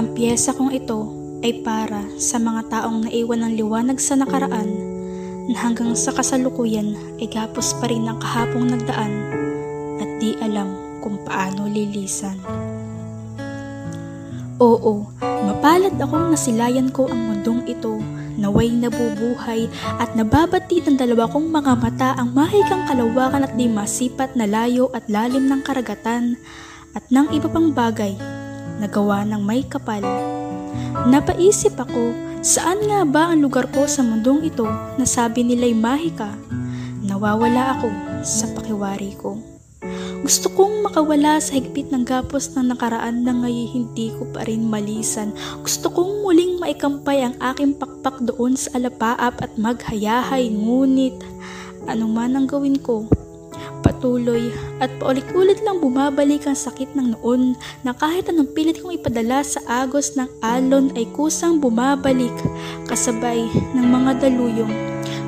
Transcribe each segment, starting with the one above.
Ang piyesa kong ito ay para sa mga taong naiwan ng liwanag sa nakaraan na hanggang sa kasalukuyan ay gapos pa rin ng kahapong nagdaan at di alam kung paano lilisan. Oo, mapalad akong nasilayan ko ang mundong ito, naway nabubuhay at nababati ng dalawa kong mga mata ang mahikang kalawakan at di masipat na layo at lalim ng karagatan at ng iba pang bagay na gawa ng may kapal. Napaisip ako, saan nga ba ang lugar ko sa mundong ito na sabi nila'y mahika? Nawawala ako sa pakiwari ko. Gusto kong makawala sa higpit ng gapos ng nakaraan na ngayon hindi ko pa rin malisan. Gusto kong muling maikampay ang aking pakpak doon sa alapaap at maghayahay ngunit anuman ang gawin ko, patuloy at paulit-ulit lang bumabalik ang sakit ng noon na kahit anong pilit kong ipadala sa agos ng alon ay kusang bumabalik kasabay ng mga daluyong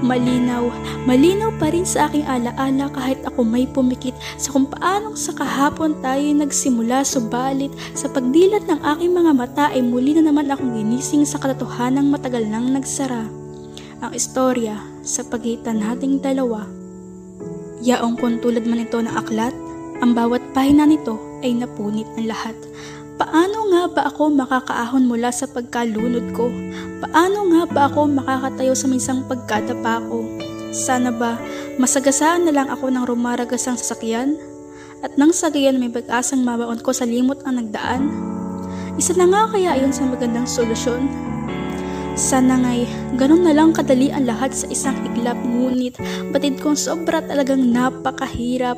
malinaw, malinaw pa rin sa aking alaala kahit ako may pumikit sa kung paanong sa kahapon tayo nagsimula subalit sa pagdilat ng aking mga mata ay muli na naman akong ginising sa katotohanang matagal nang nagsara. Ang istorya sa pagitan nating dalawa. Yaong kung tulad man ito ng aklat, ang bawat pahina nito ay napunit ng lahat. Paano nga ba ako makakaahon mula sa pagkalunod ko? Paano nga ba ako makakatayo sa minsang pagkadapa ko? Sana ba masagasaan na lang ako ng rumaragasang sasakyan? At nang sa gayan may pag-asang mabaon ko sa limot ang nagdaan? Isa na nga kaya iyon sa magandang solusyon? Sana nga'y ganun na lang kadali ang lahat sa isang iglap ngunit batid kong sobra talagang napakahirap.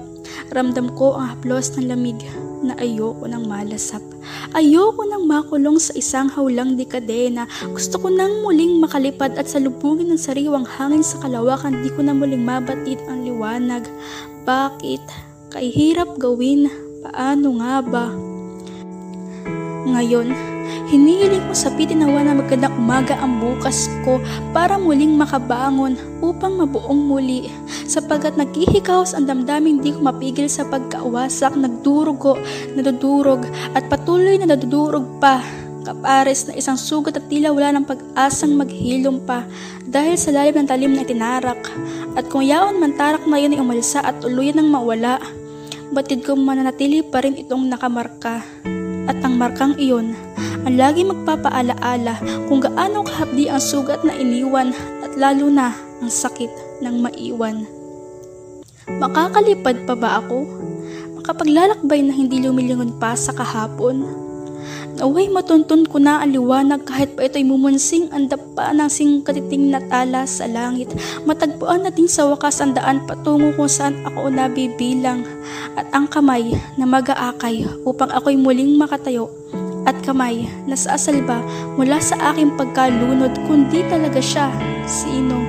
Ramdam ko ang haplos ng lamig na ayoko nang malasap. Ayoko nang makulong sa isang hawlang dekadena. Gusto ko nang muling makalipad at salubungin ng sariwang hangin sa kalawakan. Di ko na muling mabatid ang liwanag. Bakit? Kahirap gawin. Paano nga ba? Ngayon, hinihiling ko sa pitinawa na magandang umaga ang bukas ko para muling makabangon upang mabuong muli. Sapagkat naghihikaos ang damdamin di ko mapigil sa pagkaawasak, nagdurugo, nadudurog at patuloy na nadudurog pa. Kapares na isang sugat at tila wala ng pag-asang maghilom pa dahil sa lalim ng talim na tinarak at kung yaon man tarak na yun ay umalsa at tuluyan ng mawala batid ko mananatili pa rin itong nakamarka. At ang markang iyon ang lagi magpapaalaala kung gaano kahapdi ang sugat na iniwan at lalo na ang sakit ng maiwan. Makakalipad pa ba ako? Makapaglalakbay na hindi lumilingon pa sa kahapon? Naway matuntun ko na ang liwanag kahit pa ito'y mumunsing ang dapa ng singkatiting na tala sa langit. Matagpuan natin sa wakas ang daan patungo kung saan ako nabibilang at ang kamay na mag-aakay upang ako'y muling makatayo at kamay na sa asalba mula sa aking pagkalunod kundi talaga siya. Sino?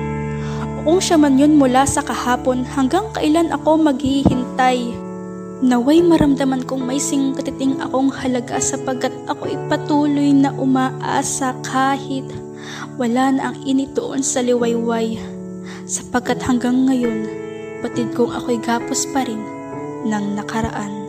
O kung siya man yun mula sa kahapon hanggang kailan ako maghihintay. Naway maramdaman kong may singkatiting akong halaga sapagkat ako patuloy na umaasa kahit wala na ang init doon sa liwayway. Sapagkat hanggang ngayon, batid kong ako'y gapos pa rin ng nakaraan.